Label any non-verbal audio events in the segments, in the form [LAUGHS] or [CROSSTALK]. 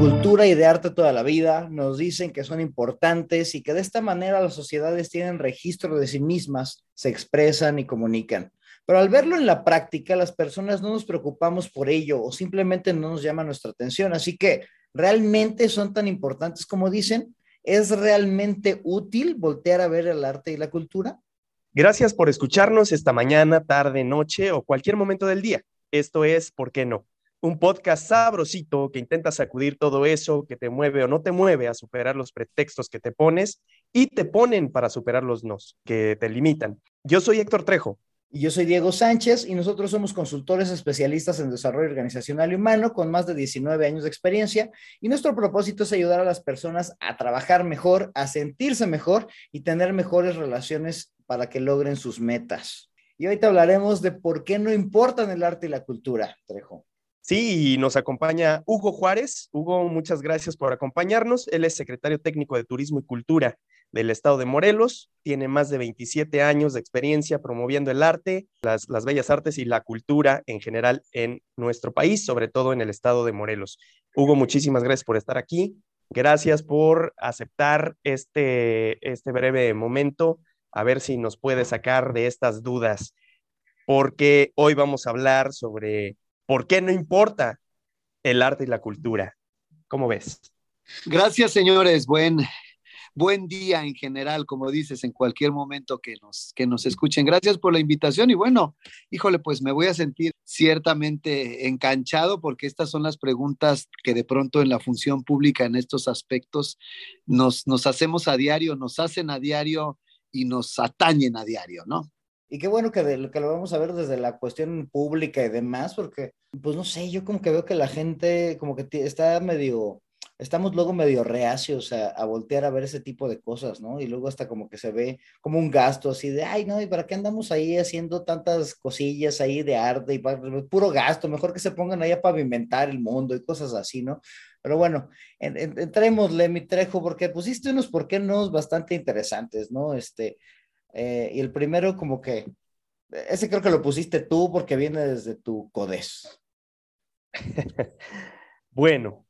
cultura y de arte toda la vida, nos dicen que son importantes y que de esta manera las sociedades tienen registro de sí mismas, se expresan y comunican. Pero al verlo en la práctica, las personas no nos preocupamos por ello o simplemente no nos llama nuestra atención. Así que, ¿realmente son tan importantes como dicen? ¿Es realmente útil voltear a ver el arte y la cultura? Gracias por escucharnos esta mañana, tarde, noche o cualquier momento del día. Esto es ¿Por qué no? Un podcast sabrosito que intenta sacudir todo eso que te mueve o no te mueve a superar los pretextos que te pones y te ponen para superar los nos que te limitan. Yo soy Héctor Trejo. Y yo soy Diego Sánchez y nosotros somos consultores especialistas en desarrollo organizacional y humano con más de 19 años de experiencia y nuestro propósito es ayudar a las personas a trabajar mejor, a sentirse mejor y tener mejores relaciones para que logren sus metas. Y hoy te hablaremos de por qué no importan el arte y la cultura, Trejo. Sí, nos acompaña Hugo Juárez. Hugo, muchas gracias por acompañarnos. Él es secretario técnico de Turismo y Cultura del estado de Morelos. Tiene más de 27 años de experiencia promoviendo el arte, las, las bellas artes y la cultura en general en nuestro país, sobre todo en el estado de Morelos. Hugo, muchísimas gracias por estar aquí. Gracias por aceptar este, este breve momento, a ver si nos puede sacar de estas dudas, porque hoy vamos a hablar sobre ¿Por qué no importa el arte y la cultura? ¿Cómo ves? Gracias, señores. Buen, buen día en general, como dices, en cualquier momento que nos, que nos escuchen. Gracias por la invitación y bueno, híjole, pues me voy a sentir ciertamente enganchado porque estas son las preguntas que de pronto en la función pública en estos aspectos nos, nos hacemos a diario, nos hacen a diario y nos atañen a diario, ¿no? Y qué bueno que, que lo vamos a ver desde la cuestión pública y demás, porque, pues no sé, yo como que veo que la gente como que está medio, estamos luego medio reacios a, a, voltear a ver ese tipo de cosas, ¿no? Y luego hasta como que se ve como un gasto así de, ay, no, ¿y para qué andamos ahí haciendo tantas cosillas ahí de arte y para, puro gasto? Mejor que se pongan ahí a pavimentar el mundo y cosas así, ¿no? Pero bueno, en, en, entrémosle, mi trejo, porque pusiste unos por qué no bastante interesantes, ¿no? Este, eh, y el primero como que, ese creo que lo pusiste tú porque viene desde tu CODES. [LAUGHS] bueno,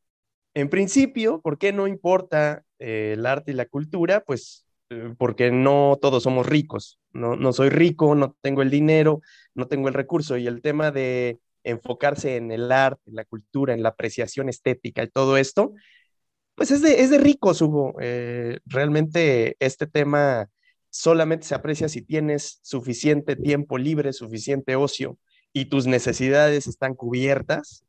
en principio, ¿por qué no importa eh, el arte y la cultura? Pues eh, porque no todos somos ricos. No, no soy rico, no tengo el dinero, no tengo el recurso. Y el tema de enfocarse en el arte, en la cultura, en la apreciación estética y todo esto, pues es de, es de ricos, Hugo. realmente este tema solamente se aprecia si tienes suficiente tiempo libre, suficiente ocio y tus necesidades están cubiertas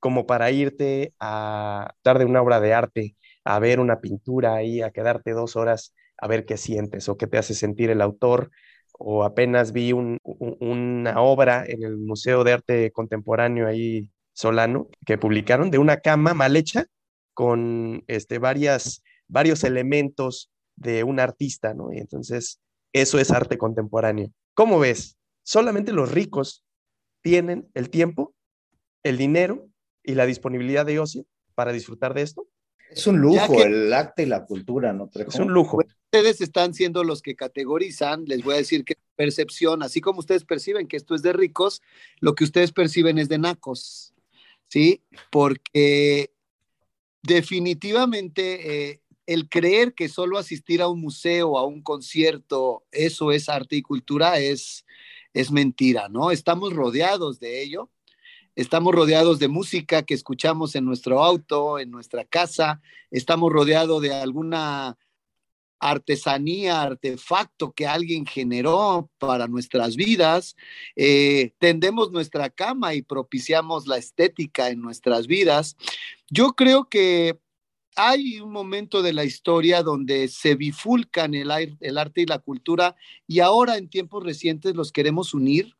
como para irte a dar de una obra de arte, a ver una pintura ahí, a quedarte dos horas a ver qué sientes o qué te hace sentir el autor. O apenas vi una obra en el Museo de Arte Contemporáneo ahí Solano que publicaron de una cama mal hecha con este, varias, varios elementos de un artista, ¿no? Y entonces eso es arte contemporáneo. ¿Cómo ves? Solamente los ricos tienen el tiempo, el dinero y la disponibilidad de ocio para disfrutar de esto. Es un lujo el arte y la cultura, ¿no? Es un lujo. Ustedes están siendo los que categorizan, les voy a decir que percepción, así como ustedes perciben que esto es de ricos, lo que ustedes perciben es de nacos, ¿sí? Porque definitivamente eh, el creer que solo asistir a un museo, a un concierto, eso es arte y cultura, es, es mentira, ¿no? Estamos rodeados de ello. Estamos rodeados de música que escuchamos en nuestro auto, en nuestra casa. Estamos rodeados de alguna artesanía, artefacto que alguien generó para nuestras vidas. Eh, tendemos nuestra cama y propiciamos la estética en nuestras vidas. Yo creo que hay un momento de la historia donde se bifulcan el, arte y la cultura y ahora en tiempos recientes los queremos unir.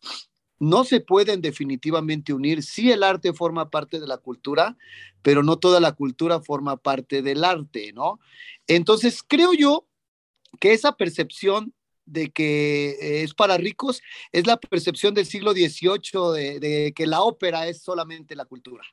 No se pueden definitivamente unir. Sí, el arte forma parte de la cultura, pero no toda la cultura forma parte del arte, ¿no? Entonces, creo yo que esa percepción de que es para ricos es la percepción del siglo XVIII de que la ópera es solamente la cultura.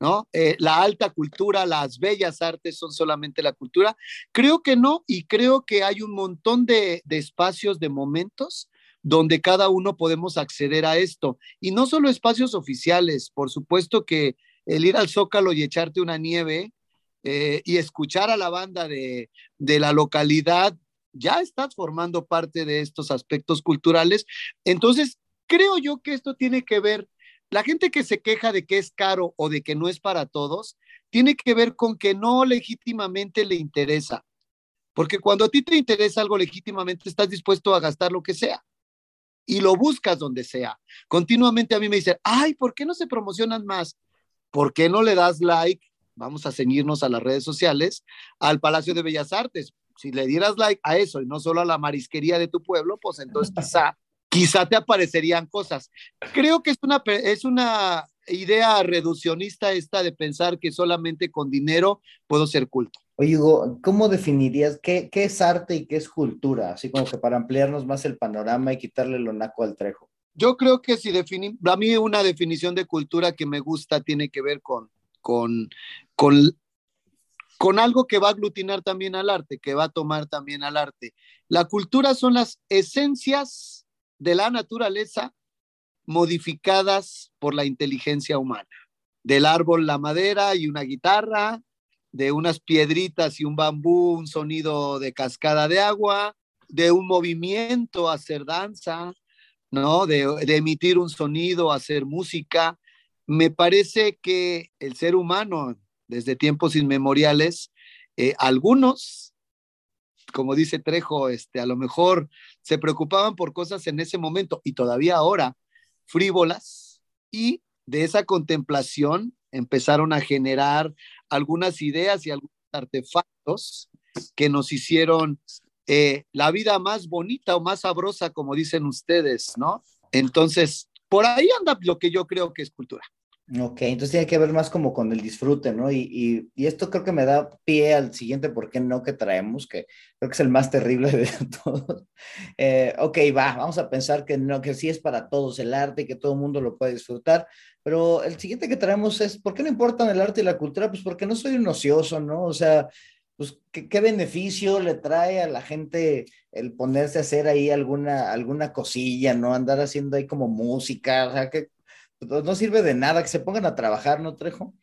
¿No? Eh, la alta cultura, las bellas artes son solamente la cultura. Creo que no, y creo que hay un montón de, de espacios, de momentos donde cada uno podemos acceder a esto. Y no solo espacios oficiales, por supuesto que el ir al Zócalo y echarte una nieve eh, y escuchar a la banda de, de la localidad, ya estás formando parte de estos aspectos culturales. Entonces, creo yo que esto tiene que ver, la gente que se queja de que es caro o de que no es para todos, tiene que ver con que no legítimamente le interesa. Porque cuando a ti te interesa algo legítimamente, estás dispuesto a gastar lo que sea y lo buscas donde sea. Continuamente a mí me dicen, ay, ¿por qué no se promocionan más? ¿Por qué no le das like? Vamos a ceñirnos a las redes sociales, al Palacio de Bellas Artes. Si le dieras like a eso y no solo a la marisquería de tu pueblo, pues entonces quizá, quizá te aparecerían cosas. Creo que es una, es una idea reduccionista esta de pensar que solamente con dinero puedo ser culto. Oye, Hugo, ¿cómo definirías qué, qué, es arte y qué es cultura? Así como que para ampliarnos más el panorama y quitarle lo naco al trejo. Yo creo que si definimos, a mí una definición de cultura que me gusta tiene que ver con, con, con, con algo que va a aglutinar también al arte, que va a tomar también al arte. La cultura son las esencias de la naturaleza modificadas por la inteligencia humana. Del árbol la madera y una guitarra, de unas piedritas y un bambú, un sonido de cascada de agua, de un movimiento hacer danza, ¿no? De, emitir un sonido, hacer música. Me parece que el ser humano, desde tiempos inmemoriales, eh, algunos, como dice Trejo, este, a lo mejor se preocupaban por cosas en ese momento y todavía ahora frívolas y de esa contemplación empezaron a generar algunas ideas y algunos artefactos que nos hicieron eh, la vida más bonita o más sabrosa, como dicen ustedes, ¿no? Entonces, por ahí anda lo que yo creo que es cultura. Ok, entonces tiene que ver más como con el disfrute, ¿no? Y, y, esto creo que me da pie al siguiente por qué no que traemos, que creo que es el más terrible [LAUGHS] de todos. Eh, ok, va, vamos a pensar que no, que sí es para todos el arte y que todo el mundo lo puede disfrutar, pero el siguiente que traemos es, ¿por qué no importan el arte y la cultura? Pues porque no soy un ocioso, ¿no? O sea, pues, ¿qué, ¿qué, beneficio le trae a la gente el ponerse a hacer ahí alguna, alguna cosilla, ¿no? Andar haciendo ahí como música, o sea, pues, no sirve de nada que se pongan a trabajar, ¿no, Trejo?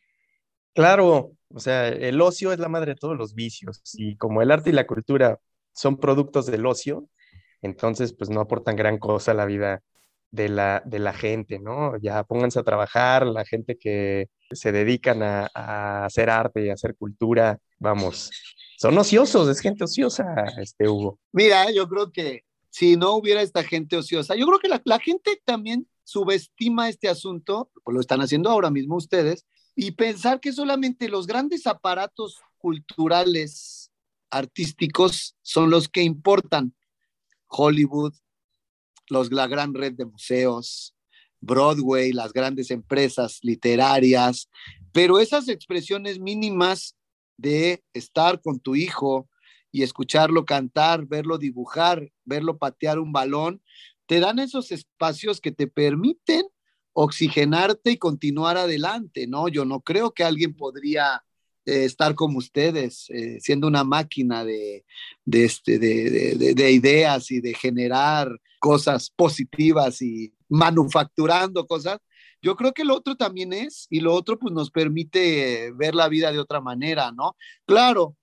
Claro, o sea, el ocio es la madre de todos los vicios y como el arte y la cultura son productos del ocio, entonces pues no aportan gran cosa a la vida de la, de la gente, ¿no? Ya pónganse a trabajar, la gente que se dedican a, a hacer arte y a hacer cultura, vamos, son ociosos, es gente ociosa, este Hugo. Mira, yo creo que si no hubiera esta gente ociosa, yo creo que la, la gente también subestima este asunto, pues lo están haciendo ahora mismo ustedes, y pensar que solamente los grandes aparatos culturales, artísticos, son los que importan. Hollywood, los, la gran red de museos, Broadway, las grandes empresas literarias, pero esas expresiones mínimas de estar con tu hijo y escucharlo cantar, verlo dibujar, verlo patear un balón, te dan esos espacios que te permiten oxigenarte y continuar adelante, ¿no? Yo no creo que alguien podría eh, estar como ustedes, eh, siendo una máquina de, de, este, de, de, ideas y de generar cosas positivas y manufacturando cosas. Yo creo que lo otro también es, y lo otro pues nos permite ver la vida de otra manera, ¿no? Claro,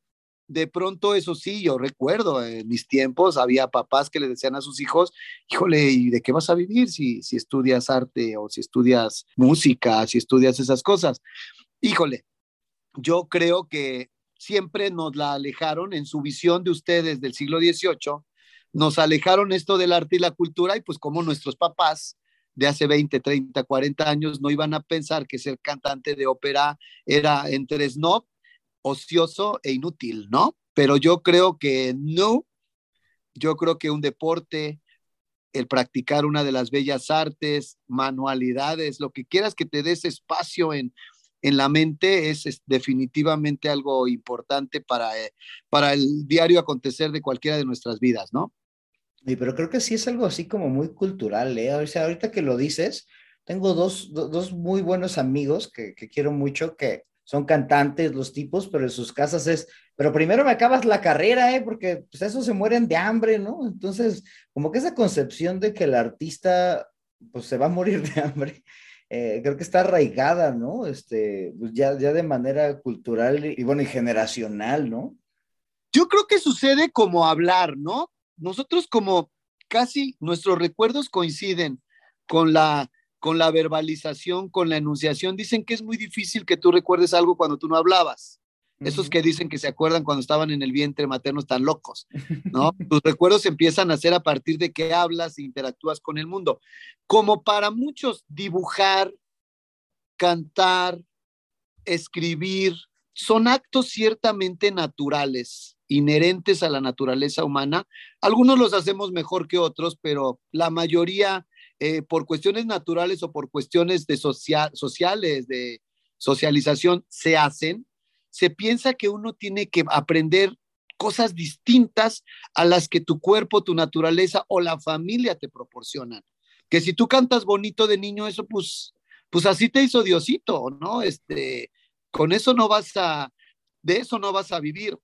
de pronto eso sí, yo recuerdo en mis tiempos había papás que le decían a sus hijos, híjole, ¿y de qué vas a vivir si, si estudias arte o si estudias música, si estudias esas cosas? Híjole, yo creo que siempre nos la alejaron en su visión de ustedes del siglo XVIII, nos alejaron esto del arte y la cultura y pues como nuestros papás de hace 20, 30, 40 años no iban a pensar que ser cantante de ópera era entre snob ocioso e inútil, ¿no? Pero yo creo que no, yo creo que un deporte, el practicar una de las bellas artes, manualidades, lo que quieras que te des espacio en, en la mente es, definitivamente algo importante para, eh, para el diario acontecer de cualquiera de nuestras vidas, ¿no? Sí, pero creo que sí es algo así como muy cultural, ¿eh? O sea, ahorita que lo dices, tengo dos, dos muy buenos amigos que, que quiero mucho que son cantantes los tipos, pero en sus casas es, pero primero me acabas la carrera, ¿eh? Porque pues eso se mueren de hambre, ¿no? Entonces, como que esa concepción de que el artista, pues se va a morir de hambre, eh, creo que está arraigada, ¿no? Este, pues ya, ya de manera cultural y, bueno, y generacional, ¿no? Yo creo que sucede como hablar, ¿no? Nosotros como casi nuestros recuerdos coinciden con la, con la verbalización, con la enunciación. Dicen que es muy difícil que tú recuerdes algo cuando tú no hablabas. Esos que dicen que se acuerdan cuando estaban en el vientre materno están locos, ¿no? [LAUGHS] Tus recuerdos empiezan a ser a partir de que hablas e interactúas con el mundo. Como para muchos, dibujar, cantar, escribir, son actos ciertamente naturales, inherentes a la naturaleza humana. Algunos los hacemos mejor que otros, pero la mayoría, eh, por cuestiones naturales o por cuestiones de sociales, de socialización, se hacen se piensa que uno tiene que aprender cosas distintas a las que tu cuerpo, tu naturaleza o la familia te proporcionan. Que si tú cantas bonito de niño, eso pues, pues así te hizo Diosito, ¿no? Este, con eso no vas a, de eso no vas a vivir.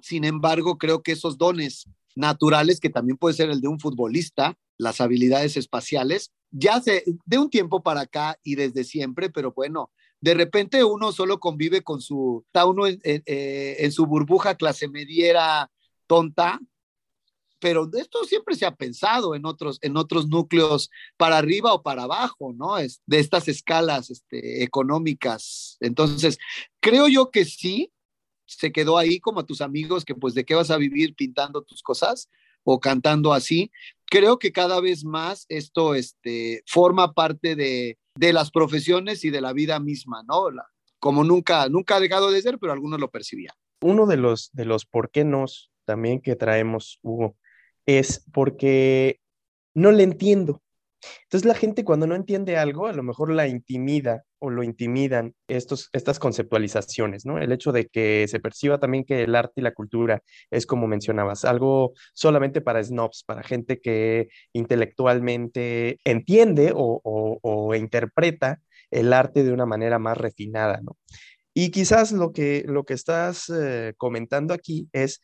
Sin embargo, creo que esos dones naturales, que también puede ser el de un futbolista, las habilidades espaciales, ya se, de un tiempo para acá y desde siempre, pero bueno, de repente uno solo convive con su, está uno en, eh, su burbuja clase mediera tonta, pero esto siempre se ha pensado en otros, en otros núcleos para arriba o para abajo, ¿no? Es, de estas escalas este, económicas. Entonces, creo yo que sí, se quedó ahí como a tus amigos que pues de qué vas a vivir pintando tus cosas o cantando así. Creo que cada vez más esto este, forma parte de, de las profesiones y de la vida misma, ¿no? como nunca, nunca ha dejado de ser, pero algunos lo percibían. Uno de los, de los por qué nos también que traemos, Hugo, es porque no le entiendo. Entonces la gente cuando no entiende algo, a lo mejor la intimida o lo intimidan estos, estas conceptualizaciones, ¿no? El hecho de que se perciba también que el arte y la cultura es como mencionabas, algo solamente para snobs, para gente que intelectualmente entiende o, interpreta el arte de una manera más refinada, ¿no? Y quizás lo que, lo que estás eh, comentando aquí es,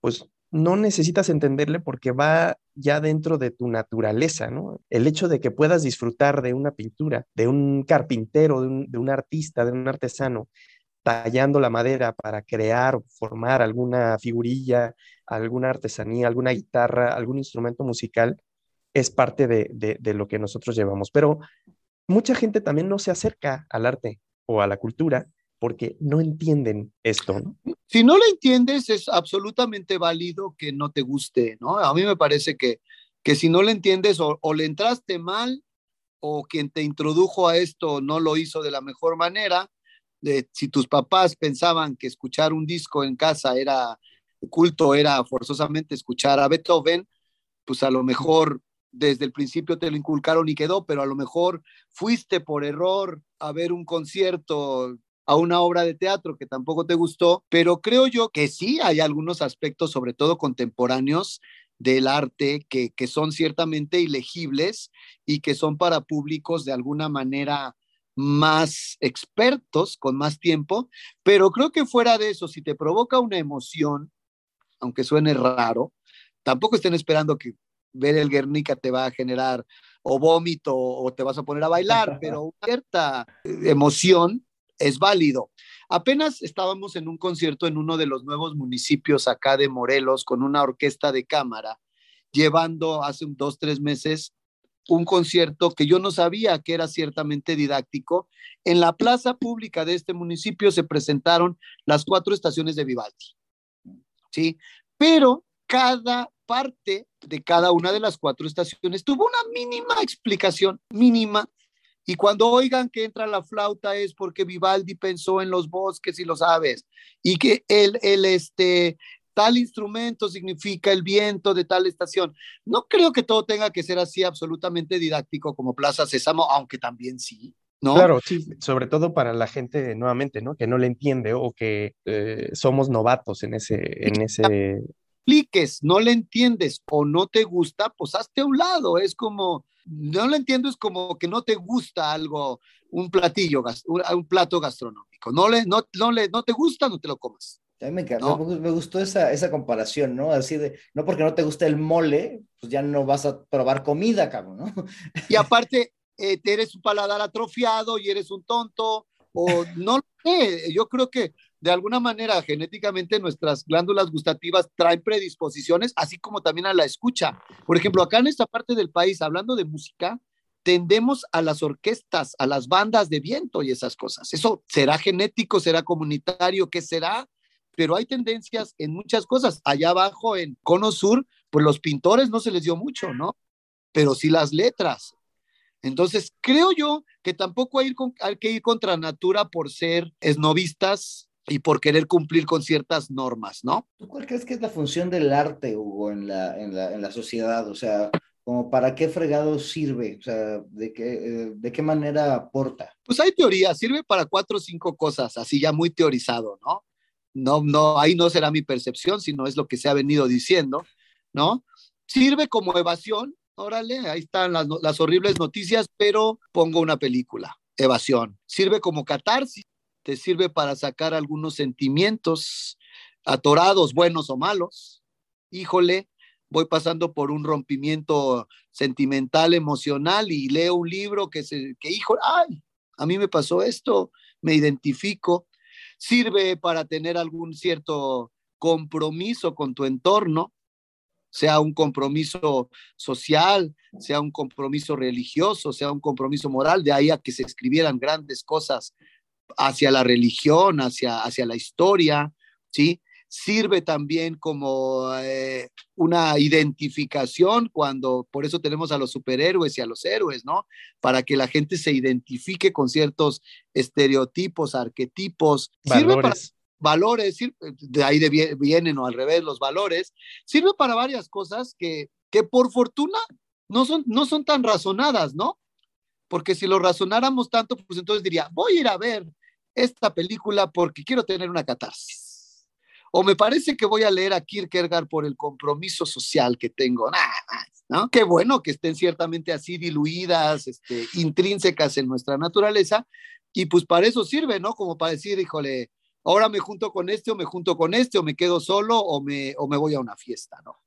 pues no necesitas entenderle porque va ya dentro de tu naturaleza, ¿no? El hecho de que puedas disfrutar de una pintura, de un carpintero, de un, artista, de un artesano, tallando la madera para crear formar alguna figurilla, alguna artesanía, alguna guitarra, algún instrumento musical, es parte de lo que nosotros llevamos. Pero mucha gente también no se acerca al arte o a la cultura porque no entienden esto. Si no lo entiendes, es absolutamente válido que no te guste, ¿no? A mí me parece que, que si no lo entiendes o, le entraste mal o quien te introdujo a esto no lo hizo de la mejor manera, si tus papás pensaban que escuchar un disco en casa era culto, era forzosamente escuchar a Beethoven, pues a lo mejor desde el principio te lo inculcaron y quedó, pero a lo mejor fuiste por error a ver un concierto a una obra de teatro que tampoco te gustó, pero creo yo que sí hay algunos aspectos, sobre todo contemporáneos, del arte que, que son ciertamente ilegibles y que son para públicos de alguna manera más expertos, con más tiempo, pero creo que fuera de eso, si te provoca una emoción, aunque suene raro, tampoco estén esperando que ver el Guernica te va a generar o vómito o te vas a poner a bailar, [LAUGHS] pero cierta emoción es válido. Apenas estábamos en un concierto en uno de los nuevos municipios acá de Morelos con una orquesta de cámara, llevando hace dos, tres meses un concierto que yo no sabía que era ciertamente didáctico. En la plaza pública de este municipio se presentaron las cuatro estaciones de Vivaldi. ¿Sí? Pero cada parte de cada una de las cuatro estaciones tuvo una mínima explicación, mínima, y cuando oigan que entra la flauta es porque Vivaldi pensó en los bosques y los aves y que el, el este, tal instrumento significa el viento de tal estación. No creo que todo tenga que ser así absolutamente didáctico como Plaza Sésamo, aunque también sí. ¿No? Claro, sí, sobre todo para la gente, nuevamente, ¿no? Que no le entiende o que eh, somos novatos en ese, en ese... Expliques, no le entiendes o no te gusta, pues hazte a un lado. Es como, no lo entiendo, es como que no te gusta algo, un platillo, un, plato gastronómico. No, le, no, no, le, no te gusta, no te lo comas. A mí me encantó, me gustó esa, esa comparación, ¿no? Así de, no porque no te guste el mole, pues ya no vas a probar comida, cabrón, ¿no? [LAUGHS] Y aparte, eh, eres un paladar atrofiado y eres un tonto, o no lo sé, yo creo que de alguna manera genéticamente nuestras glándulas gustativas traen predisposiciones, así como también a la escucha. Por ejemplo, acá en esta parte del país, hablando de música, tendemos a las orquestas, a las bandas de viento y esas cosas. Eso será genético, será comunitario, ¿qué será? Pero hay tendencias en muchas cosas. Allá abajo en Cono Sur, pues los pintores no se les dio mucho, ¿no? Pero sí las letras. Entonces, creo yo que tampoco hay, que ir contra natura por ser esnovistas y por querer cumplir con ciertas normas, ¿no? ¿Tú cuál crees que es la función del arte, Hugo, en la, en la, en la sociedad? O sea, como para qué fregado sirve, o sea, de qué, eh, de qué manera aporta. Pues hay teoría, sirve para cuatro o cinco cosas, así ya muy teorizado, ¿no? No, no, ahí no será mi percepción, sino es lo que se ha venido diciendo, ¿no? Sirve como evasión, órale, ahí están las, horribles noticias, pero pongo una película, evasión. Sirve como catarsis, te sirve para sacar algunos sentimientos atorados, buenos o malos. Híjole, voy pasando por un rompimiento sentimental, emocional y leo un libro que, se, que hijo, ay, a mí me pasó esto, me identifico. Sirve para tener algún cierto compromiso con tu entorno, sea un compromiso social, sea un compromiso religioso, sea un compromiso moral, de ahí a que se escribieran grandes cosas hacia la religión, hacia, hacia la historia, ¿sí? Sirve también como eh, una identificación cuando, por eso tenemos a los superhéroes y a los héroes, ¿no? Para que la gente se identifique con ciertos estereotipos, arquetipos. Sirve para valores, de ahí vienen o al revés los valores, sirve para varias cosas que, que por fortuna no son, no son tan razonadas, ¿no? Porque si lo razonáramos tanto, pues entonces diría, voy a ir a ver esta película porque quiero tener una catarsis. O me parece que voy a leer a Kierkegaard por el compromiso social que tengo. ¿no? Qué bueno que estén ciertamente así diluidas, este, intrínsecas en nuestra naturaleza. Y pues para eso sirve, ¿no? Como para decir, híjole, ahora me junto con este o me junto con este o me quedo solo o me, o me voy a una fiesta, ¿no?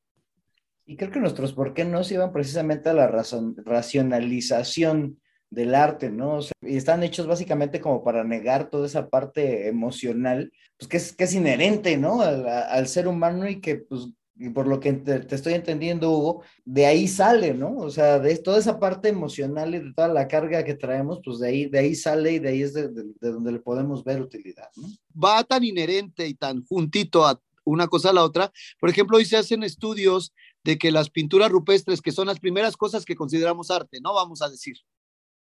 Y creo que nuestros por qué no se iban precisamente a la racionalización del arte, ¿no? y están hechos básicamente como para negar toda esa parte emocional, pues que es, que es inherente, ¿no? Al, ser humano y que pues por lo que te, estoy entendiendo, Hugo, de ahí sale, ¿no? O sea, de toda esa parte emocional y de toda la carga que traemos, pues de ahí, de ahí sale y de ahí es de, donde le podemos ver utilidad, ¿no? Va tan inherente y tan juntito a una cosa a la otra. Por ejemplo, hoy se hacen estudios de que las pinturas rupestres, que son las primeras cosas que consideramos arte, ¿no? Vamos a decir,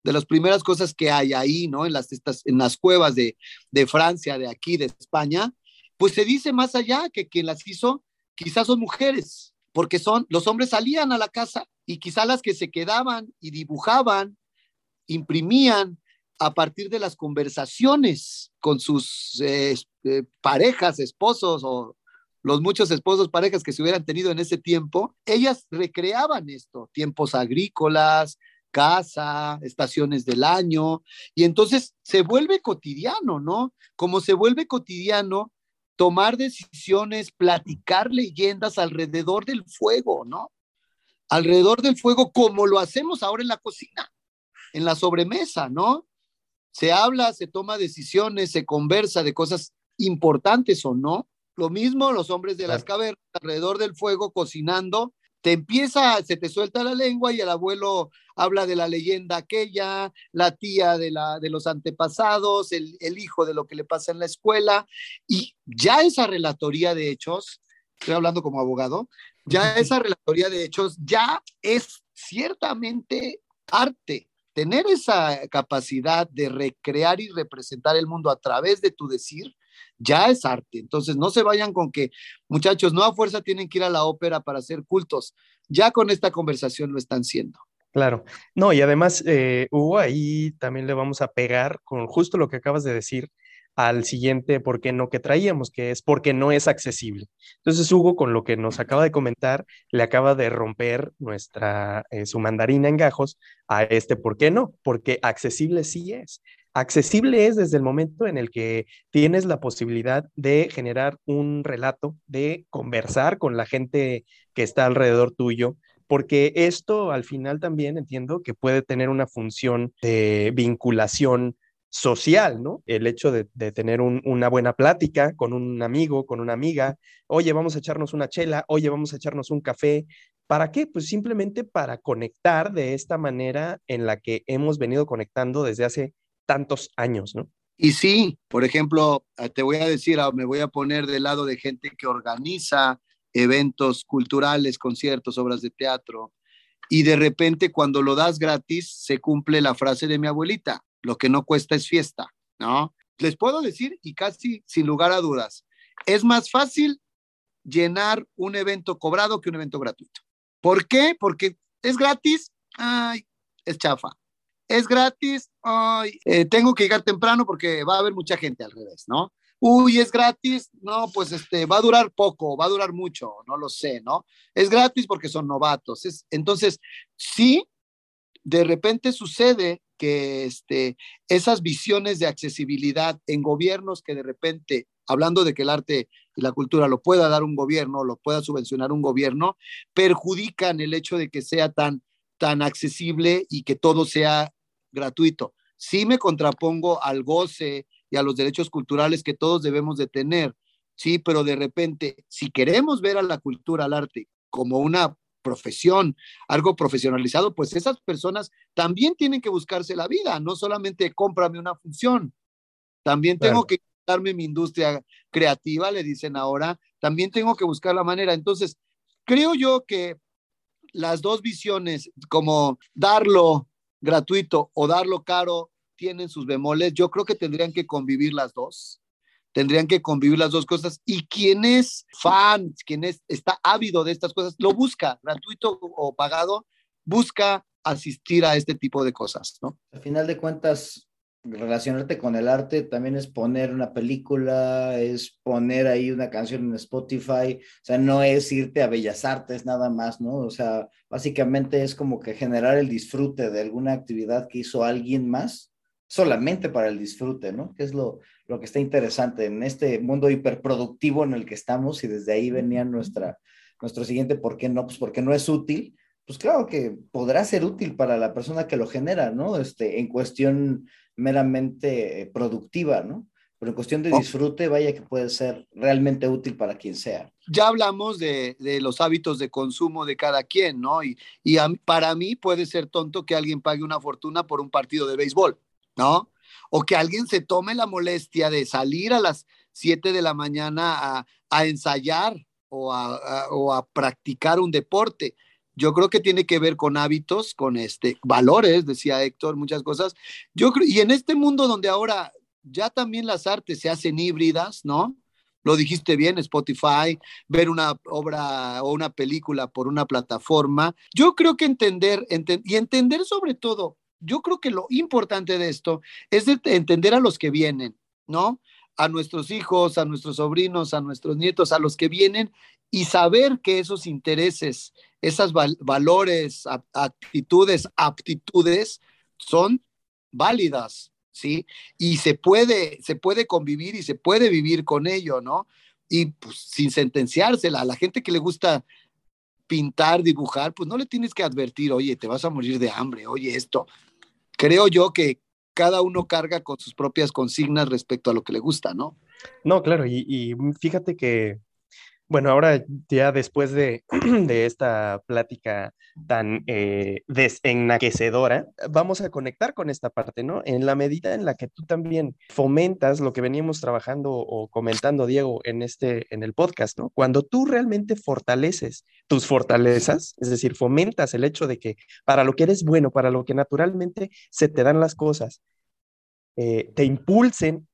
de las primeras cosas que hay ahí, ¿no? En las, estas, en las cuevas de, de Francia, de aquí, de España, pues se dice más allá que quien las hizo quizás son mujeres, porque son, los hombres salían a la casa y quizás las que se quedaban y dibujaban, imprimían a partir de las conversaciones con sus eh, eh, parejas, esposos o los muchos esposos, parejas que se hubieran tenido en ese tiempo, ellas recreaban esto, tiempos agrícolas, casa, estaciones del año, y entonces se vuelve cotidiano, ¿no? Como se vuelve cotidiano tomar decisiones, platicar leyendas alrededor del fuego, ¿no? Alrededor del fuego, como lo hacemos ahora en la cocina, en la sobremesa, ¿no? Se habla, se toma decisiones, se conversa de cosas importantes o no. Lo mismo los hombres de las cavernas alrededor del fuego cocinando te empieza, se te suelta la lengua y el abuelo habla de la leyenda aquella, la tía de, la, de los antepasados, el, el hijo de lo que le pasa en la escuela, y ya esa relatoría de hechos, estoy hablando como abogado, ya esa relatoría de hechos ya es ciertamente arte. Tener esa capacidad de recrear y representar el mundo a través de tu decir, ya es arte. Entonces, no se vayan con que, muchachos, no a fuerza tienen que ir a la ópera para hacer cultos. Ya con esta conversación lo están siendo. Claro, no, y además, eh, Hugo, ahí también le vamos a pegar con justo lo que acabas de decir al siguiente por qué no que traíamos, que es porque no es accesible. Entonces, Hugo, con lo que nos acaba de comentar, le acaba de romper nuestra, eh, su mandarina en gajos a este por qué no, porque accesible sí es. Accesible es desde el momento en el que tienes la posibilidad de generar un relato, de conversar con la gente que está alrededor tuyo, porque esto al final también entiendo que puede tener una función de vinculación social, ¿no? El hecho de, tener una buena plática con un amigo, con una amiga, oye, vamos a echarnos una chela, oye, vamos a echarnos un café. ¿Para qué? Pues simplemente para conectar de esta manera en la que hemos venido conectando desde hace tantos años, ¿no? Y sí, por ejemplo, ah, te voy a decir, ah, me voy a poner del lado de gente que organiza eventos culturales, conciertos, obras de teatro, y de repente cuando lo das gratis se cumple la frase de mi abuelita, lo que no cuesta es fiesta, ¿no? Les puedo decir, y casi sin lugar a dudas, es más fácil llenar un evento cobrado que un evento gratuito. ¿Por qué? Porque es gratis, ay, es chafa es gratis, eh, tengo que llegar temprano porque va a haber mucha gente al revés, ¿no? Uy, es gratis, no, pues este, va a durar poco, va a durar mucho, no lo sé, ¿no? Es gratis porque son novatos. Es, entonces, sí, de repente sucede que este, esas visiones de accesibilidad en gobiernos que de repente, hablando de que el arte y la cultura lo pueda dar un gobierno, lo pueda subvencionar un gobierno, perjudican el hecho de que sea tan tan accesible y que todo sea gratuito. Sí me contrapongo al goce y a los derechos culturales que todos debemos de tener, sí, pero de repente, si queremos ver a la cultura, al arte, como una profesión, algo profesionalizado, pues esas personas también tienen que buscarse la vida, no solamente cómprame una función, también tengo que darme mi industria creativa, le dicen ahora, también tengo que buscar la manera. Entonces, creo yo que las dos visiones, como darlo gratuito o darlo caro, tienen sus bemoles. Yo creo que tendrían que convivir las dos. Tendrían que convivir las dos cosas. Y quien es fan, quien es, está ávido de estas cosas, lo busca, gratuito o pagado, busca asistir a este tipo de cosas, ¿no? Al final de cuentas, relacionarte con el arte también es poner una película, es poner ahí una canción en Spotify, o sea, no es irte a Bellas Artes nada más, ¿no? O sea, básicamente es como que generar el disfrute de alguna actividad que hizo alguien más solamente para el disfrute, ¿no? Que es lo, lo que está interesante en este mundo hiperproductivo en el que estamos y desde ahí venía nuestra, nuestro siguiente, ¿por qué no? Pues porque no es útil. Pues claro que podrá ser útil para la persona que lo genera, ¿no? Este, en cuestión meramente eh, productiva, ¿no? Pero en cuestión de disfrute, vaya que puede ser realmente útil para quien sea. Ya hablamos de, los hábitos de consumo de cada quien, ¿no? Y, para mí puede ser tonto que alguien pague una fortuna por un partido de béisbol, ¿no? O que alguien se tome la molestia de salir a las 7 de la mañana a, ensayar o o a practicar un deporte yo creo que tiene que ver con hábitos, con este, valores, decía Héctor, muchas cosas. Yo creo, y en este mundo donde ahora ya también las artes se hacen híbridas, ¿no? Lo dijiste bien, Spotify, ver una obra o una película por una plataforma. Yo creo que entender, y entender sobre todo, yo creo que lo importante de esto es entender a los que vienen, ¿no? A nuestros hijos, a nuestros sobrinos, a nuestros nietos, a los que vienen y saber que esos intereses esas valores, actitudes, aptitudes son válidas, ¿sí? Y se puede, se puede convivir y se puede vivir con ello, ¿no? Y pues, sin sentenciársela, a la gente que le gusta pintar, dibujar, pues no le tienes que advertir, oye, te vas a morir de hambre, oye, esto. Creo yo que cada uno carga con sus propias consignas respecto a lo que le gusta, ¿no? No, claro, y fíjate que bueno, ahora ya después de, [CLEARS THROAT] esta plática tan eh, vamos a conectar con esta parte, ¿no? En la medida en la que tú también fomentas lo que veníamos trabajando o comentando, Diego, en este, en el podcast, ¿no? Cuando tú realmente fortaleces tus fortalezas, es decir, fomentas el hecho de que para lo que eres bueno, para lo que naturalmente se te dan las cosas, eh, te impulsen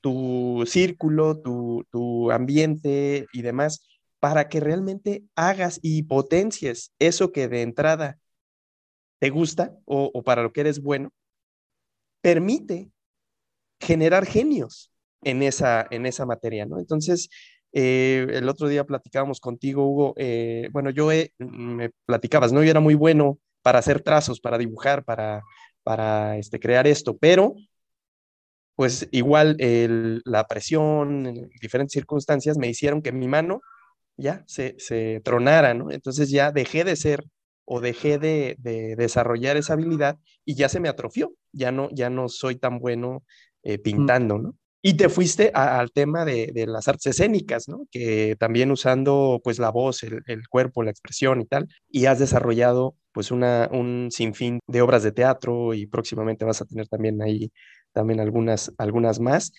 tu círculo, tu, ambiente y demás, para que realmente hagas y potencies eso que de entrada te gusta o, para lo que eres bueno, permite generar genios en esa, en esa materia, ¿no? Entonces, eh, el otro día platicábamos contigo, Hugo, eh, bueno, yo me platicabas, ¿no? Yo era muy bueno para hacer trazos, para dibujar, para, para este, crear esto, pero pues igual la presión, diferentes circunstancias me hicieron que mi mano ya se, se, tronara, ¿no? Entonces ya dejé de ser o dejé de, desarrollar esa habilidad y ya se me atrofió, ya no, ya no soy tan bueno eh, pintando, ¿no? Y te fuiste al tema de, las artes escénicas, ¿no? Que también usando pues la voz, el, cuerpo, la expresión y tal, y has desarrollado pues una, un sinfín de obras de teatro y próximamente vas a tener también ahí también algunas, algunas más.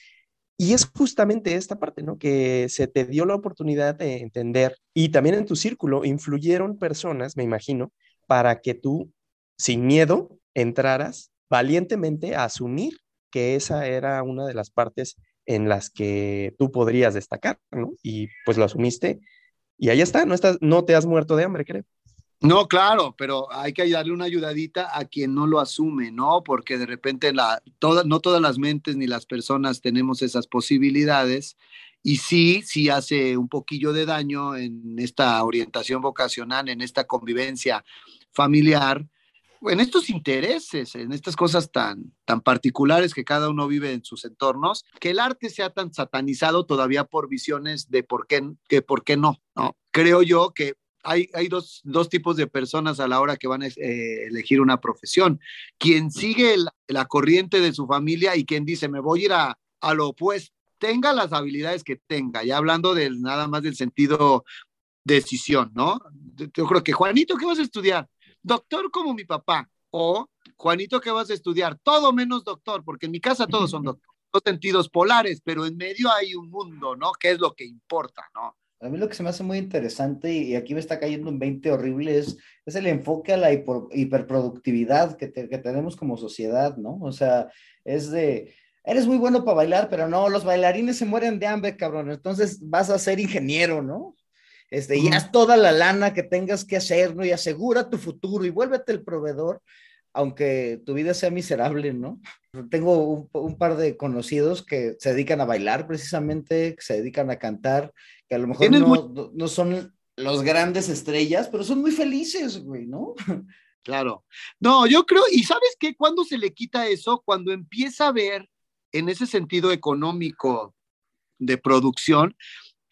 Y es justamente esta parte, ¿no? Que se te dio la oportunidad de entender y también en tu círculo influyeron personas, me imagino, para que tú, sin miedo, entraras valientemente a asumir que esa era una de las partes en las que tú podrías destacar, ¿no? Y pues lo asumiste y ahí está, no, estás, no te has muerto de hambre, creo. No, claro, pero hay que darle una ayudadita a quien no lo asume, ¿no? Porque de repente la, no todas las mentes ni las personas tenemos esas posibilidades y sí, sí hace un poquillo de daño en esta orientación vocacional, en esta convivencia familiar, en estos intereses, en estas cosas tan, tan particulares que cada uno vive en sus entornos, que el arte sea tan satanizado todavía por visiones de por qué, que por qué no, ¿no? Creo yo que hay, hay dos, dos, tipos de personas a la hora que van a eh, elegir una profesión. Quien sigue la, corriente de su familia y quien dice, me voy a ir a, a lo opuesto, tenga las habilidades que tenga, ya hablando del nada más del sentido decisión, ¿no? Yo creo que Juanito, ¿qué vas a estudiar? doctor como mi papá, o Juanito, ¿qué vas a estudiar? Todo menos doctor, porque en mi casa todos son doctores, dos sentidos polares, pero en medio hay un mundo, ¿no? ¿Qué es lo que importa, ¿no? A mí lo que se me hace muy interesante y aquí me está cayendo un 20 horrible es, es el enfoque a la hiperproductividad que, que tenemos como sociedad, ¿no? O sea, es de, eres muy bueno para bailar, pero no, los bailarines se mueren de hambre, cabrón, entonces vas a ser ingeniero, ¿no? este, y haz toda la lana que tengas que hacer, ¿no? Y asegura tu futuro y vuélvete el proveedor, aunque tu vida sea miserable, ¿no? Tengo un, par de conocidos que se dedican a bailar precisamente, que se dedican a cantar, que a lo mejor no, no son los grandes estrellas, pero son muy felices, güey, ¿no? [LAUGHS] Claro. No, yo creo, y sabes qué, cuando se le quita eso, cuando empieza a ver en ese sentido económico de producción,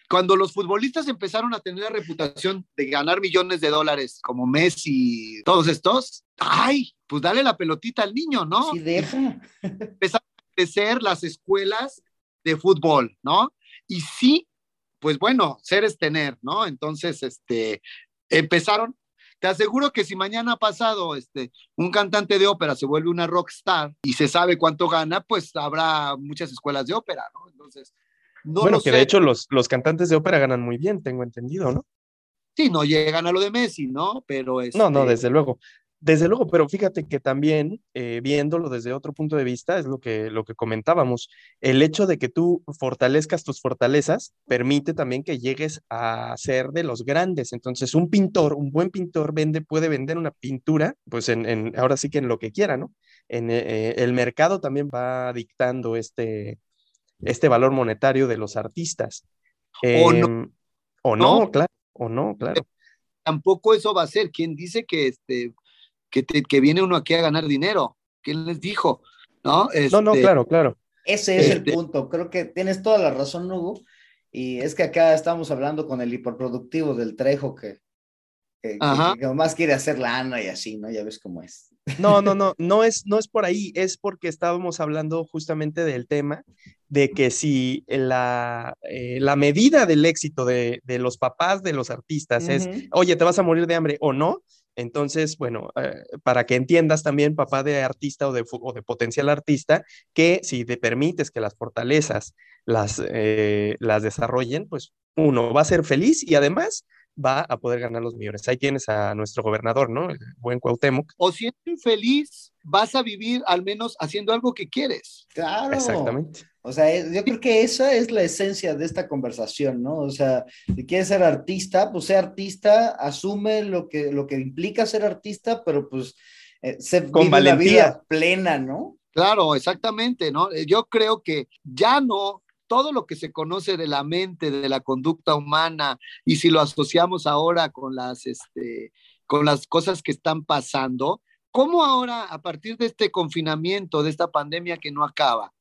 cuando los futbolistas empezaron a tener la reputación de ganar millones de dólares, como Messi, todos estos, ay, pues dale la pelotita al niño, ¿no? Sí, deja. Empezaron a crecer las escuelas de fútbol, ¿no? Y sí, pues bueno, ser es tener, ¿no? Entonces, este, empezaron, te aseguro que si mañana pasado este, un cantante de ópera se vuelve una rockstar y se sabe cuánto gana, pues habrá muchas escuelas de ópera, ¿no? Entonces, bueno, que de hecho los, los cantantes de ópera ganan muy bien, tengo entendido, ¿no? Sí, no llegan a lo de Messi, ¿no? Pero es. No, no, este desde luego. Desde luego, pero fíjate que también eh, viéndolo desde otro punto de vista, es lo que, lo que comentábamos, el hecho de que tú fortalezcas tus fortalezas permite también que llegues a ser de los grandes. Entonces, un pintor, un buen pintor vende, puede vender una pintura, pues en, en ahora sí que en lo que quiera, ¿no? En eh, el mercado también va dictando este, este valor monetario de los artistas. o no. Em, o no, claro, o no, claro. Tampoco eso va a ser. ¿Quién dice que, este, que, que viene uno aquí a ganar dinero? ¿Quién les dijo? No, no, no, este, claro, claro. Ese es el este punto. Creo que tienes toda la razón, Hugo. Y es que acá estamos hablando con el hiperproductivo del Trejo que, que, más quiere hacer lana y así, ¿no? Ya ves cómo es. No, no, [LAUGHS] no, no es, no es por ahí, es porque estábamos hablando justamente del tema de que si la, eh, la medida del éxito de, de, los papás de los artistas es, oye, te vas a morir de hambre o no, entonces, bueno, eh, para que entiendas también, papá de artista o de, o de, potencial artista, que si te permites que las fortalezas las, eh, las desarrollen, pues uno va a ser feliz y además va a poder ganar los millones. Ahí tienes a nuestro gobernador, ¿no? El buen Cuauhtémoc. O si eres feliz, vas a vivir al menos haciendo algo que quieres. Claro. Exactamente. O sea, yo creo que esa es la esencia de esta conversación, ¿no? O sea, si quieres ser artista, pues sea artista, asume lo que, lo que implica ser artista, pero pues eh, se Con vive vida plena, ¿no? Claro, exactamente, ¿no? Yo creo que ya no todo lo que se conoce de la mente, de la conducta humana, y si lo asociamos ahora con las, este, con las cosas que están pasando, ¿cómo ahora, a partir de este confinamiento, de esta pandemia que no acaba,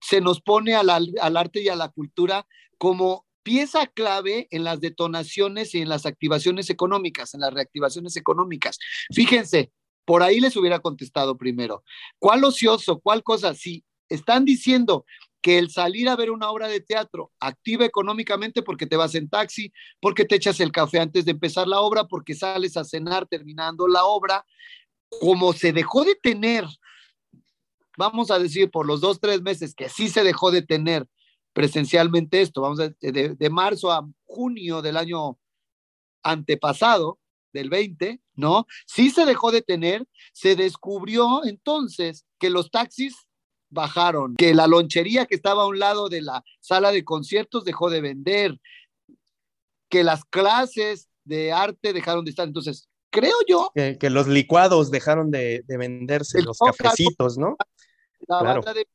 se nos pone al, al arte y a la cultura como pieza clave en las detonaciones y en las activaciones económicas, en las reactivaciones económicas. Fíjense, por ahí les hubiera contestado primero. ¿Cuál ocioso? ¿Cuál cosa? Si están diciendo que el salir a ver una obra de teatro activa económicamente porque te vas en taxi, porque te echas el café antes de empezar la obra, porque sales a cenar terminando la obra, como se dejó de tener, vamos a decir, por los dos, tres meses que sí se dejó de tener presencialmente esto, vamos a, de, de marzo a junio del año antepasado, del 20, ¿no? Sí se dejó de tener, se descubrió entonces que los taxis bajaron, que la lonchería que estaba a un lado de la sala de conciertos dejó de vender, que las clases de arte dejaron de estar. Entonces, creo yo. Que, los licuados dejaron de, venderse, los cafecitos, ¿no? La banda de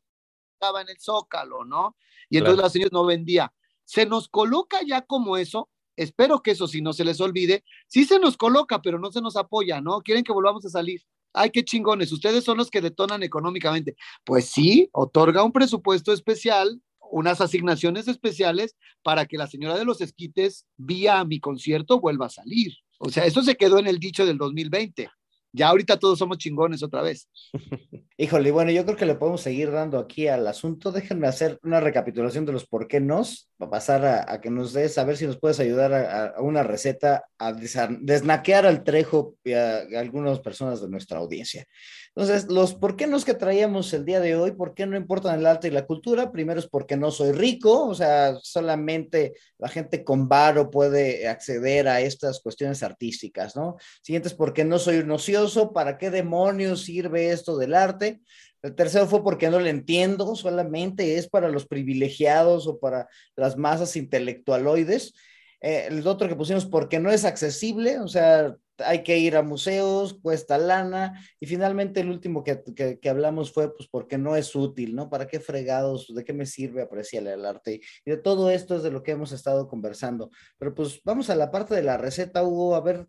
estaba en el Zócalo, ¿no? Y entonces la señora no vendía. Se nos coloca ya como eso, espero que eso si no se les olvide, sí se nos coloca, pero no se nos apoya, ¿no? Quieren que volvamos a salir. Ay, qué chingones, ustedes son los que detonan económicamente. Pues sí, otorga un presupuesto especial, unas asignaciones especiales para que la señora de los esquites, vía mi concierto, vuelva a salir. O sea, eso se quedó en el dicho del 2020. Ya ahorita todos somos chingones otra vez. [LAUGHS] Híjole, bueno, yo creo que le podemos seguir dando aquí al asunto. Déjenme hacer una recapitulación de los por qué nos, para pasar a, que nos des, a ver si nos puedes ayudar a, una receta, a desnaquear al Trejo y a, algunas personas de nuestra audiencia. Entonces, los por qué nos que traíamos el día de hoy, por qué no importan el arte y la cultura, primero es porque no soy rico, o sea, solamente la gente con varo puede acceder a estas cuestiones artísticas, ¿no? Siguiente es porque no soy un ocioso, ¿para qué demonios sirve esto del arte? El tercero fue porque no lo entiendo, solamente es para los privilegiados o para las masas intelectualoides. Eh, el otro que pusimos porque no es accesible, o sea, hay que ir a museos, cuesta lana, y finalmente el último que, que, hablamos fue, pues, porque no es útil, ¿no? ¿Para qué fregados? ¿De qué me sirve apreciar el arte? Y de todo esto es de lo que hemos estado conversando. Pero pues vamos a la parte de la receta, Hugo, a ver,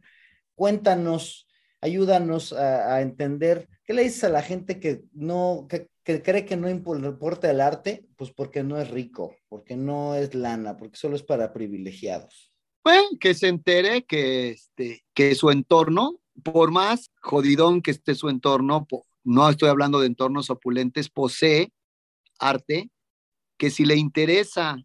cuéntanos, ayúdanos a, entender, ¿qué le dices a la gente que no, que, que cree que no importa el arte? Pues porque no es rico, porque no es lana, porque solo es para privilegiados. Bueno, que se entere que, este, que su entorno, por más jodidón que esté su entorno, no estoy hablando de entornos opulentes, posee arte, que si le interesa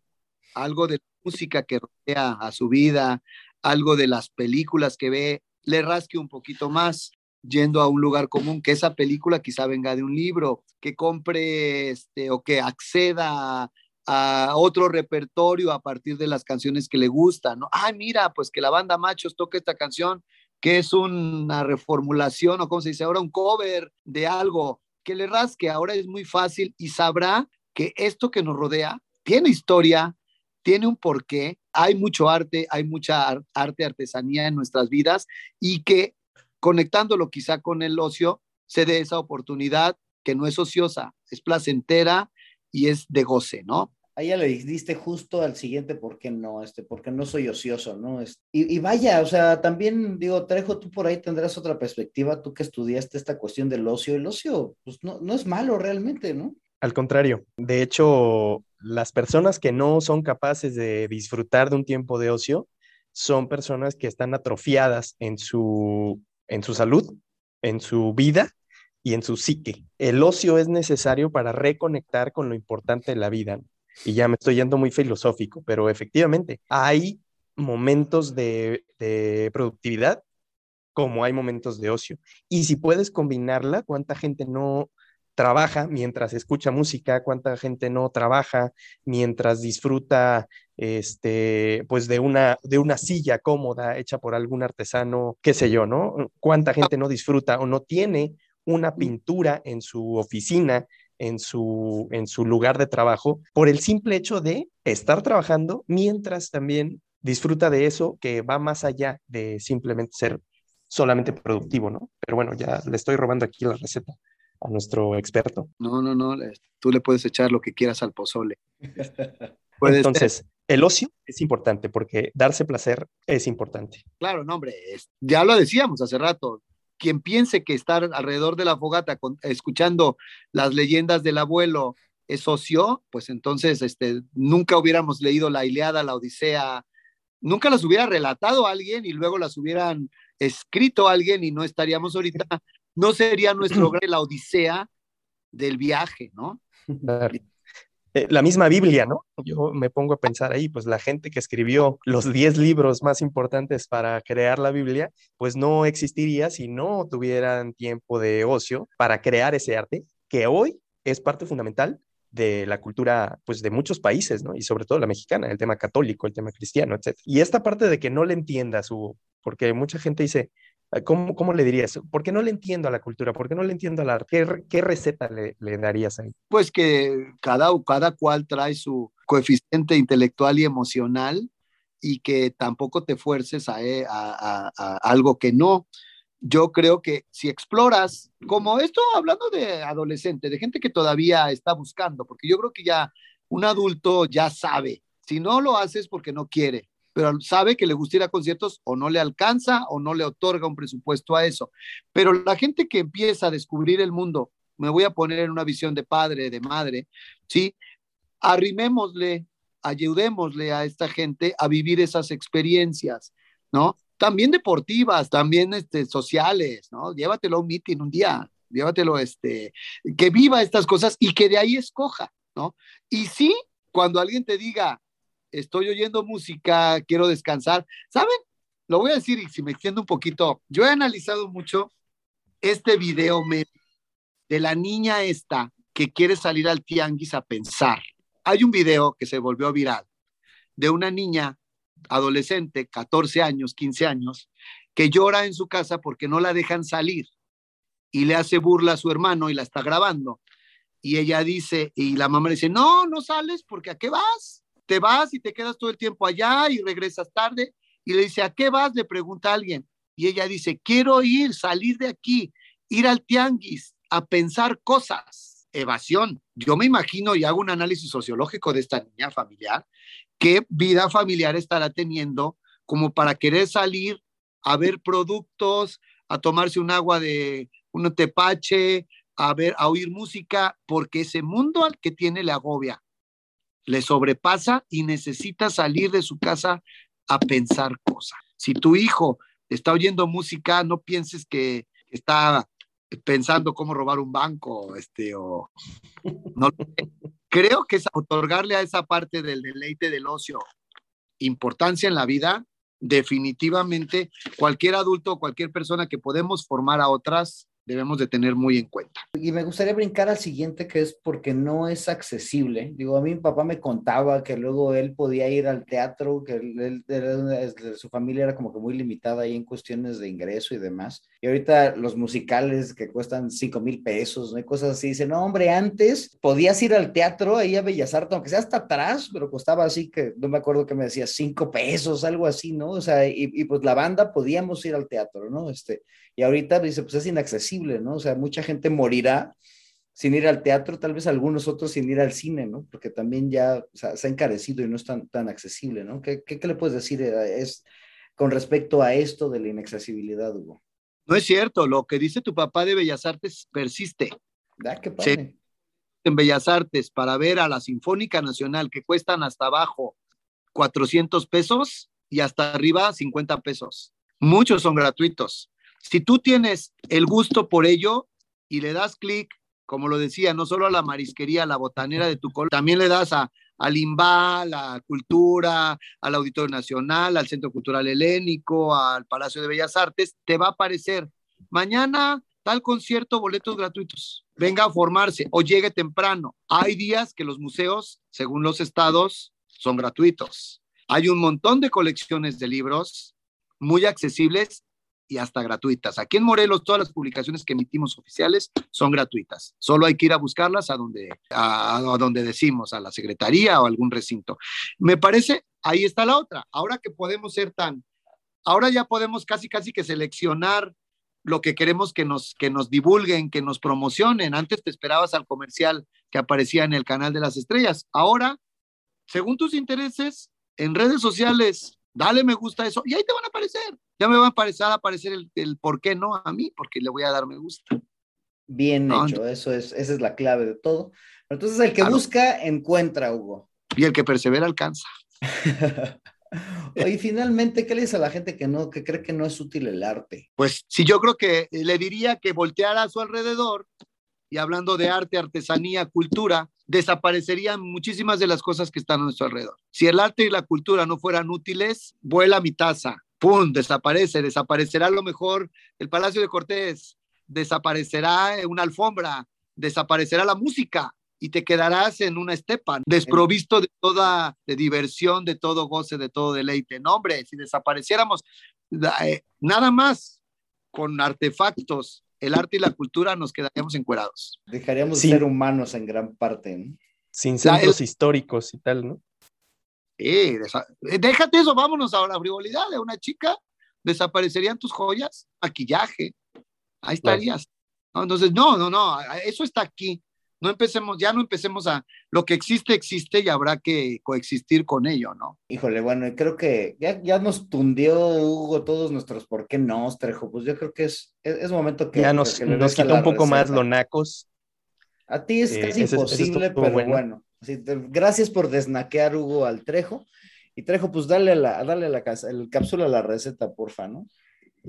algo de música que rodea a su vida, algo de las películas que ve, le rasque un poquito más yendo a un lugar común, que esa película quizá venga de un libro, que compre este, o que acceda a otro repertorio a partir de las canciones que le gustan, ¿no? Ay, mira, pues que la banda Machos toque esta canción, que es una reformulación o como se dice ahora, un cover de algo que le rasque, ahora es muy fácil y sabrá que esto que nos rodea tiene historia, tiene un porqué, hay mucho arte, hay mucha arte, artesanía en nuestras vidas y que conectándolo quizá con el ocio, se dé esa oportunidad que no es ociosa, es placentera y es de goce, ¿no? ahí ya le diste justo al siguiente, ¿por qué no? Este, porque no soy ocioso, ¿no? y, y, vaya, o sea, también digo, Trejo, tú por ahí tendrás otra perspectiva, tú que estudiaste esta cuestión del ocio, el ocio, pues no, no es malo realmente, ¿no? Al contrario, de hecho, las personas que no son capaces de disfrutar de un tiempo de ocio son personas que están atrofiadas en su, en su salud, en su vida y en su psique. El ocio es necesario para reconectar con lo importante de la vida y ya me estoy yendo muy filosófico, pero efectivamente hay momentos de, productividad como hay momentos de ocio. Y si puedes combinarla, ¿cuánta gente no trabaja mientras escucha música? ¿Cuánta gente no trabaja mientras disfruta este, pues de una, de una silla cómoda hecha por algún artesano, qué sé yo, ¿no? ¿Cuánta gente no disfruta o no tiene una pintura en su oficina en su, en su lugar de trabajo por el simple hecho de estar trabajando mientras también disfruta de eso que va más allá de simplemente ser solamente productivo, ¿no? Pero bueno, ya le estoy robando aquí la receta a nuestro experto. No, no, no, tú le puedes echar lo que quieras al pozole. [LAUGHS] Entonces, el ocio es importante porque darse placer es importante. Claro, no, hombre, ya lo decíamos hace rato, quien piense que estar alrededor de la fogata escuchando las leyendas del abuelo es ocio, pues entonces este, nunca hubiéramos leído la Iliada, la Odisea, nunca las hubiera relatado alguien y luego las hubieran escrito alguien y no estaríamos ahorita, no sería nuestro [CLEARS THROAT] la Odisea del viaje, ¿no? Eh, la misma Biblia, ¿no? Yo me pongo a pensar ahí, pues la gente que escribió los 10 libros más importantes para crear la Biblia, pues no existiría si no tuvieran tiempo de ocio para crear ese arte que hoy es parte fundamental de la cultura, pues, de muchos países, ¿no? Y sobre todo la mexicana, el tema católico, el tema cristiano, etc. Y esta parte de que no le entiendas, Hugo, porque mucha gente dice, ¿cómo, cómo le dirías? ¿Por qué no le entiendo a la cultura? ¿Por qué no le entiendo al arte? ¿Qué, qué receta le, darías ahí? Pues que cada, cada cual trae su coeficiente intelectual y emocional y que tampoco te fuerces eh, a, a algo que no yo creo que si exploras, como esto hablando de adolescente, de gente que todavía está buscando, porque yo creo que ya un adulto ya sabe, si no lo haces porque no quiere, pero sabe que le gusta ir a conciertos o no le alcanza o no le otorga un presupuesto a eso. Pero la gente que empieza a descubrir el mundo, me voy a poner en una visión de padre, de madre, ¿sí? Arrimémosle, ayudémosle a esta gente a vivir esas experiencias, ¿no? también deportivas, también este, sociales, ¿no? Llévatelo a un meeting un día, llévatelo, este, que viva estas cosas y que de ahí escoja, ¿no? Y sí, cuando alguien te diga, estoy oyendo música, quiero descansar, ¿saben? Lo voy a decir y si me extiendo un poquito, yo he analizado mucho este video de la niña esta que quiere salir al tianguis a pensar. Hay un video que se volvió viral de una niña adolescente, 14 años, 15 años, que llora en su casa porque no la dejan salir y le hace burla a su hermano y la está grabando. Y ella dice, y la mamá le dice, no, no sales porque ¿a qué vas? Te vas y te quedas todo el tiempo allá y regresas tarde. Y le dice, ¿a qué vas? Le pregunta a alguien. Y ella dice, quiero ir, salir de aquí, ir al tianguis, a pensar cosas. Evasión. Yo me imagino y hago un análisis sociológico de esta niña familiar qué vida familiar estará teniendo como para querer salir a ver productos, a tomarse un agua de un tepache, a ver, a oír música, porque ese mundo al que tiene le agobia, le sobrepasa y necesita salir de su casa a pensar cosas. Si tu hijo está oyendo música, no pienses que está pensando cómo robar un banco, este, o no creo que es otorgarle a esa parte del deleite del ocio importancia en la vida, definitivamente cualquier adulto, cualquier persona que podemos formar a otras, debemos de tener muy en cuenta. Y me gustaría brincar al siguiente, que es porque no es accesible. Digo, a mí mi papá me contaba que luego él podía ir al teatro, que él, su familia era como que muy limitada ahí en cuestiones de ingreso y demás. Y ahorita los musicales que cuestan 5 mil pesos, ¿no? hay cosas así. Dice, no, hombre, antes podías ir al teatro ahí a Bellas Artes, aunque sea hasta atrás, pero costaba así que, no me acuerdo que me decía 5 pesos, algo así, ¿no? O sea, y, y pues la banda podíamos ir al teatro, ¿no? Este, y ahorita dice, pues es inaccesible, ¿no? O sea, mucha gente morirá sin ir al teatro, tal vez algunos otros sin ir al cine, ¿no? Porque también ya o se ha encarecido y no es tan, tan accesible, ¿no? ¿Qué, qué, qué le puedes decir eh, es, con respecto a esto de la inaccesibilidad, Hugo? No es cierto, lo que dice tu papá de Bellas Artes persiste. ¿Da qué padre? En Bellas Artes, para ver a la Sinfónica Nacional, que cuestan hasta abajo 400 pesos y hasta arriba 50 pesos. Muchos son gratuitos. Si tú tienes el gusto por ello y le das clic, como lo decía, no solo a la marisquería, a la botanera de tu color, también le das a, al IMBA, la cultura, al Auditorio Nacional, al Centro Cultural Helénico, al Palacio de Bellas Artes, te va a aparecer mañana tal concierto, boletos gratuitos. Venga a formarse o llegue temprano. Hay días que los museos, según los estados, son gratuitos. Hay un montón de colecciones de libros muy accesibles y hasta gratuitas. Aquí en Morelos todas las publicaciones que emitimos oficiales son gratuitas. Solo hay que ir a buscarlas a donde, a, a donde decimos, a la secretaría o algún recinto. Me parece, ahí está la otra. Ahora que podemos ser tan, ahora ya podemos casi, casi que seleccionar lo que queremos que nos, que nos divulguen, que nos promocionen. Antes te esperabas al comercial que aparecía en el canal de las estrellas. Ahora, según tus intereses, en redes sociales, dale me gusta eso y ahí te van a aparecer. Ya me va a aparecer, a aparecer el, el por qué no a mí, porque le voy a dar me gusta. bien hecho, eso es, esa es la clave de todo. Entonces, el que busca, encuentra, Hugo. Y el que persevera, alcanza. [LAUGHS] Y finalmente, ¿qué le dice a la gente que no, que cree que no es útil el arte? Pues sí, yo creo que le diría que volteara a su alrededor y hablando de arte, artesanía, cultura, desaparecerían muchísimas de las cosas que están a nuestro alrededor. Si el arte y la cultura no fueran útiles, vuela mi taza, ¡pum! Desaparece, desaparecerá lo mejor el Palacio de Cortés, desaparecerá una alfombra, desaparecerá la música y te quedarás en una estepa, desprovisto de toda diversión, de todo goce, de todo deleite. No, hombre, si desapareciéramos eh, nada más con artefactos, el arte y la cultura, nos quedaríamos encuerados. Dejaríamos de ser humanos en gran parte. Sin centros históricos y tal, ¿no? Eh, déjate eso, vámonos a la frivolidad de una chica, desaparecerían tus joyas, maquillaje, ahí estarías. Entonces, no, no, no, eso está aquí. No empecemos, ya no empecemos a, lo que existe, existe y habrá que coexistir con ello, ¿no? Híjole, bueno, creo que ya, ya nos tundió Hugo todos nuestros por qué no, Trejo, pues yo creo que es, es, momento que... Ya nos, nos quitó un poco más lo nacos. A ti es eh, casi imposible, pero bueno. gracias por desnaquear, Hugo, al Trejo. Y Trejo, pues dale la, dale la el cápsula a la receta, porfa, ¿no?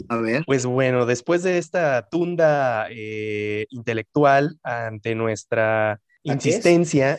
A ver. Pues bueno, después de esta tunda eh, intelectual ante nuestra [LAUGHS] insistencia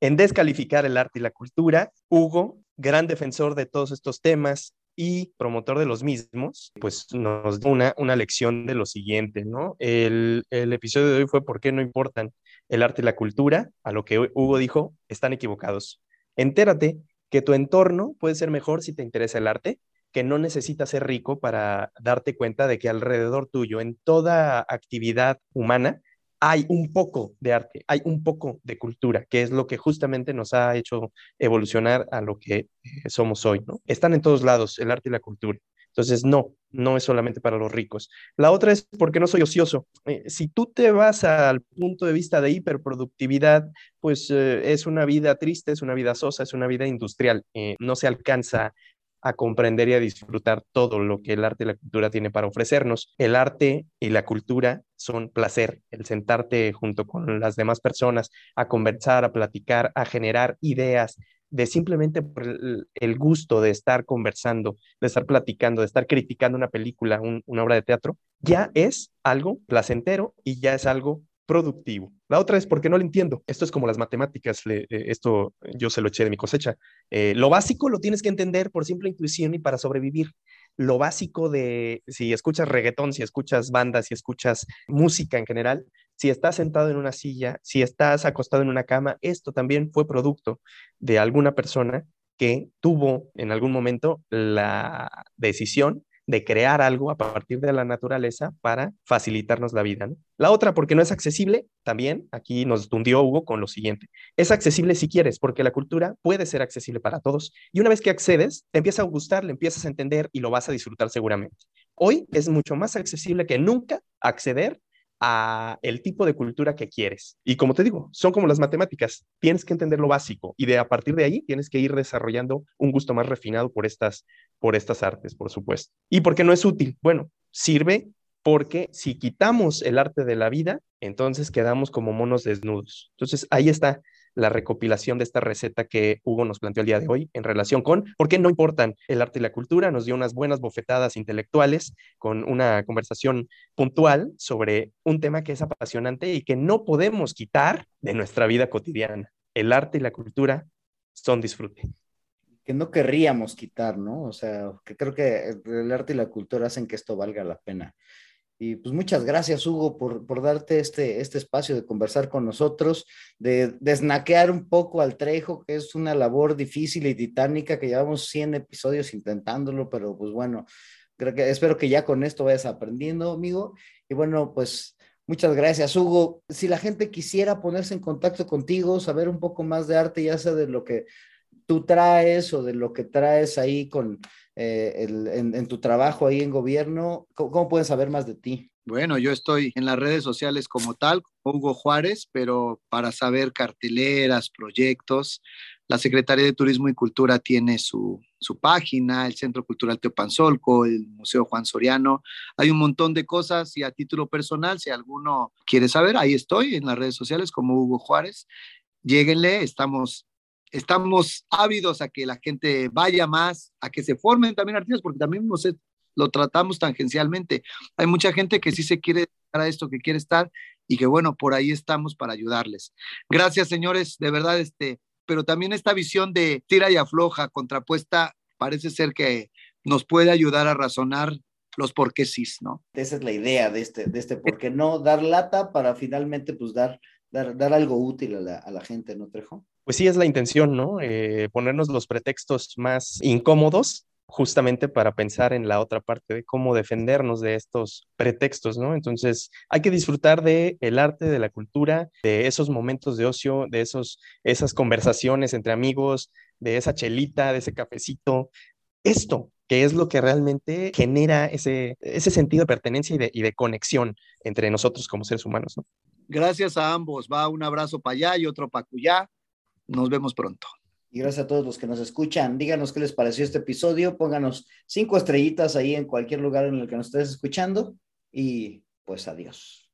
en descalificar el arte y la cultura, Hugo, gran defensor de todos estos temas y promotor de los mismos, pues nos da una, una lección de lo siguiente, ¿no? El, el episodio de hoy fue ¿Por qué no importan el arte y la cultura? A lo que Hugo dijo, están equivocados. Entérate que tu entorno puede ser mejor si te interesa el arte que no necesitas ser rico para darte cuenta de que alrededor tuyo, en toda actividad humana, hay un poco de arte, hay un poco de cultura, que es lo que justamente nos ha hecho evolucionar a lo que eh, somos hoy, ¿no? Están en todos lados, el arte y la cultura. Entonces, no, no es solamente para los ricos. La otra es porque no soy ocioso. Eh, si tú te vas al punto de vista de hiperproductividad, pues eh, es una vida triste, es una vida sosa, es una vida industrial. no se alcanza a comprender y a disfrutar todo lo que el arte y la cultura tiene para ofrecernos. El arte y la cultura son placer, el sentarte junto con las demás personas a conversar, a platicar, a generar ideas, de simplemente por el, gusto de estar conversando, de estar platicando, de estar criticando una película, una obra de teatro, ya es algo placentero y ya es algo productivo. La otra es porque no lo entiendo. Esto es como las matemáticas, eh, esto yo se lo eché de mi cosecha. Eh, lo básico lo tienes que entender por simple intuición y para sobrevivir. Lo básico de si escuchas reggaetón, si escuchas bandas, si escuchas música en general, si estás sentado en una silla, si estás acostado en una cama, esto también fue producto de alguna persona que tuvo en algún momento la decisión de crear algo a partir de la naturaleza para facilitarnos la vida. La otra, porque no es accesible, también aquí nos tundió Hugo con lo siguiente. Es accesible si quieres, porque la cultura puede ser accesible para todos. Y una vez que accedes, te empieza a gustar, le empiezas a entender y lo vas a disfrutar seguramente. Hoy es mucho más accesible que nunca acceder a el tipo de cultura que quieres. Y como te digo, son como las matemáticas, tienes que entender lo básico y de a partir de ahí tienes que ir desarrollando un gusto más refinado por estas por estas artes, por supuesto. ¿Y por qué no es útil? Bueno, sirve porque si quitamos el arte de la vida, entonces quedamos como monos desnudos. Entonces ahí está la recopilación de esta receta que Hugo nos planteó el día de hoy en relación con por qué no importan el arte y la cultura. Nos dio unas buenas bofetadas intelectuales con una conversación puntual sobre un tema que es apasionante y que no podemos quitar de nuestra vida cotidiana. El arte y la cultura son disfrute. Que no querríamos quitar, ¿no? O sea, que creo que el arte y la cultura hacen que esto valga la pena. Y pues muchas gracias, Hugo, por, por darte este, este espacio de conversar con nosotros, de desnaquear un poco al Trejo, que es una labor difícil y titánica, que llevamos 100 episodios intentándolo, pero pues bueno, creo que espero que ya con esto vayas aprendiendo, amigo. Y bueno, pues muchas gracias, Hugo. Si la gente quisiera ponerse en contacto contigo, saber un poco más de arte, ya sea de lo que tú traes o de lo que traes ahí con, eh, en, tu trabajo ahí en gobierno? ¿Cómo, pueden saber más de ti? Bueno, yo estoy en las redes sociales como tal, Hugo Juárez, pero para saber carteleras, proyectos, la Secretaría de Turismo y Cultura tiene su, su página, el Centro Cultural Teopanzolco, el Museo Juan Soriano. Hay un montón de cosas y a título personal, si alguno quiere saber, ahí estoy en las redes sociales como Hugo Juárez. Lléguenle, estamos estamos ávidos a que la gente vaya más, a que se formen también artistas, porque también lo tratamos tangencialmente. Hay mucha gente que sí se quiere dedicar a esto, que quiere estar y que bueno, por ahí estamos para ayudarles. Gracias, señores, de verdad, este, pero también esta visión de tira y afloja, contrapuesta, parece ser que nos puede ayudar a razonar los por qué sí, ¿no? Esa es la idea de este, de este por qué no dar lata para finalmente pues dar, dar, dar algo útil a la, a la gente, ¿no, Trejo? Pues sí, es la intención, ¿no? Eh, ponernos los pretextos más incómodos justamente para pensar en la otra parte de cómo defendernos de estos pretextos, ¿no? Entonces, hay que disfrutar de el arte, de la cultura, de esos momentos de ocio, de esos, esas conversaciones entre amigos, de esa chelita, de ese cafecito. Esto, que es lo que realmente genera ese, ese sentido de pertenencia y de, y de conexión entre nosotros como seres humanos, ¿no? Gracias a ambos. Va un abrazo para allá y otro para allá. Nos vemos pronto. Y gracias a todos los que nos escuchan. Díganos qué les pareció este episodio. Pónganos cinco estrellitas ahí en cualquier lugar en el que nos estés escuchando. Y pues adiós.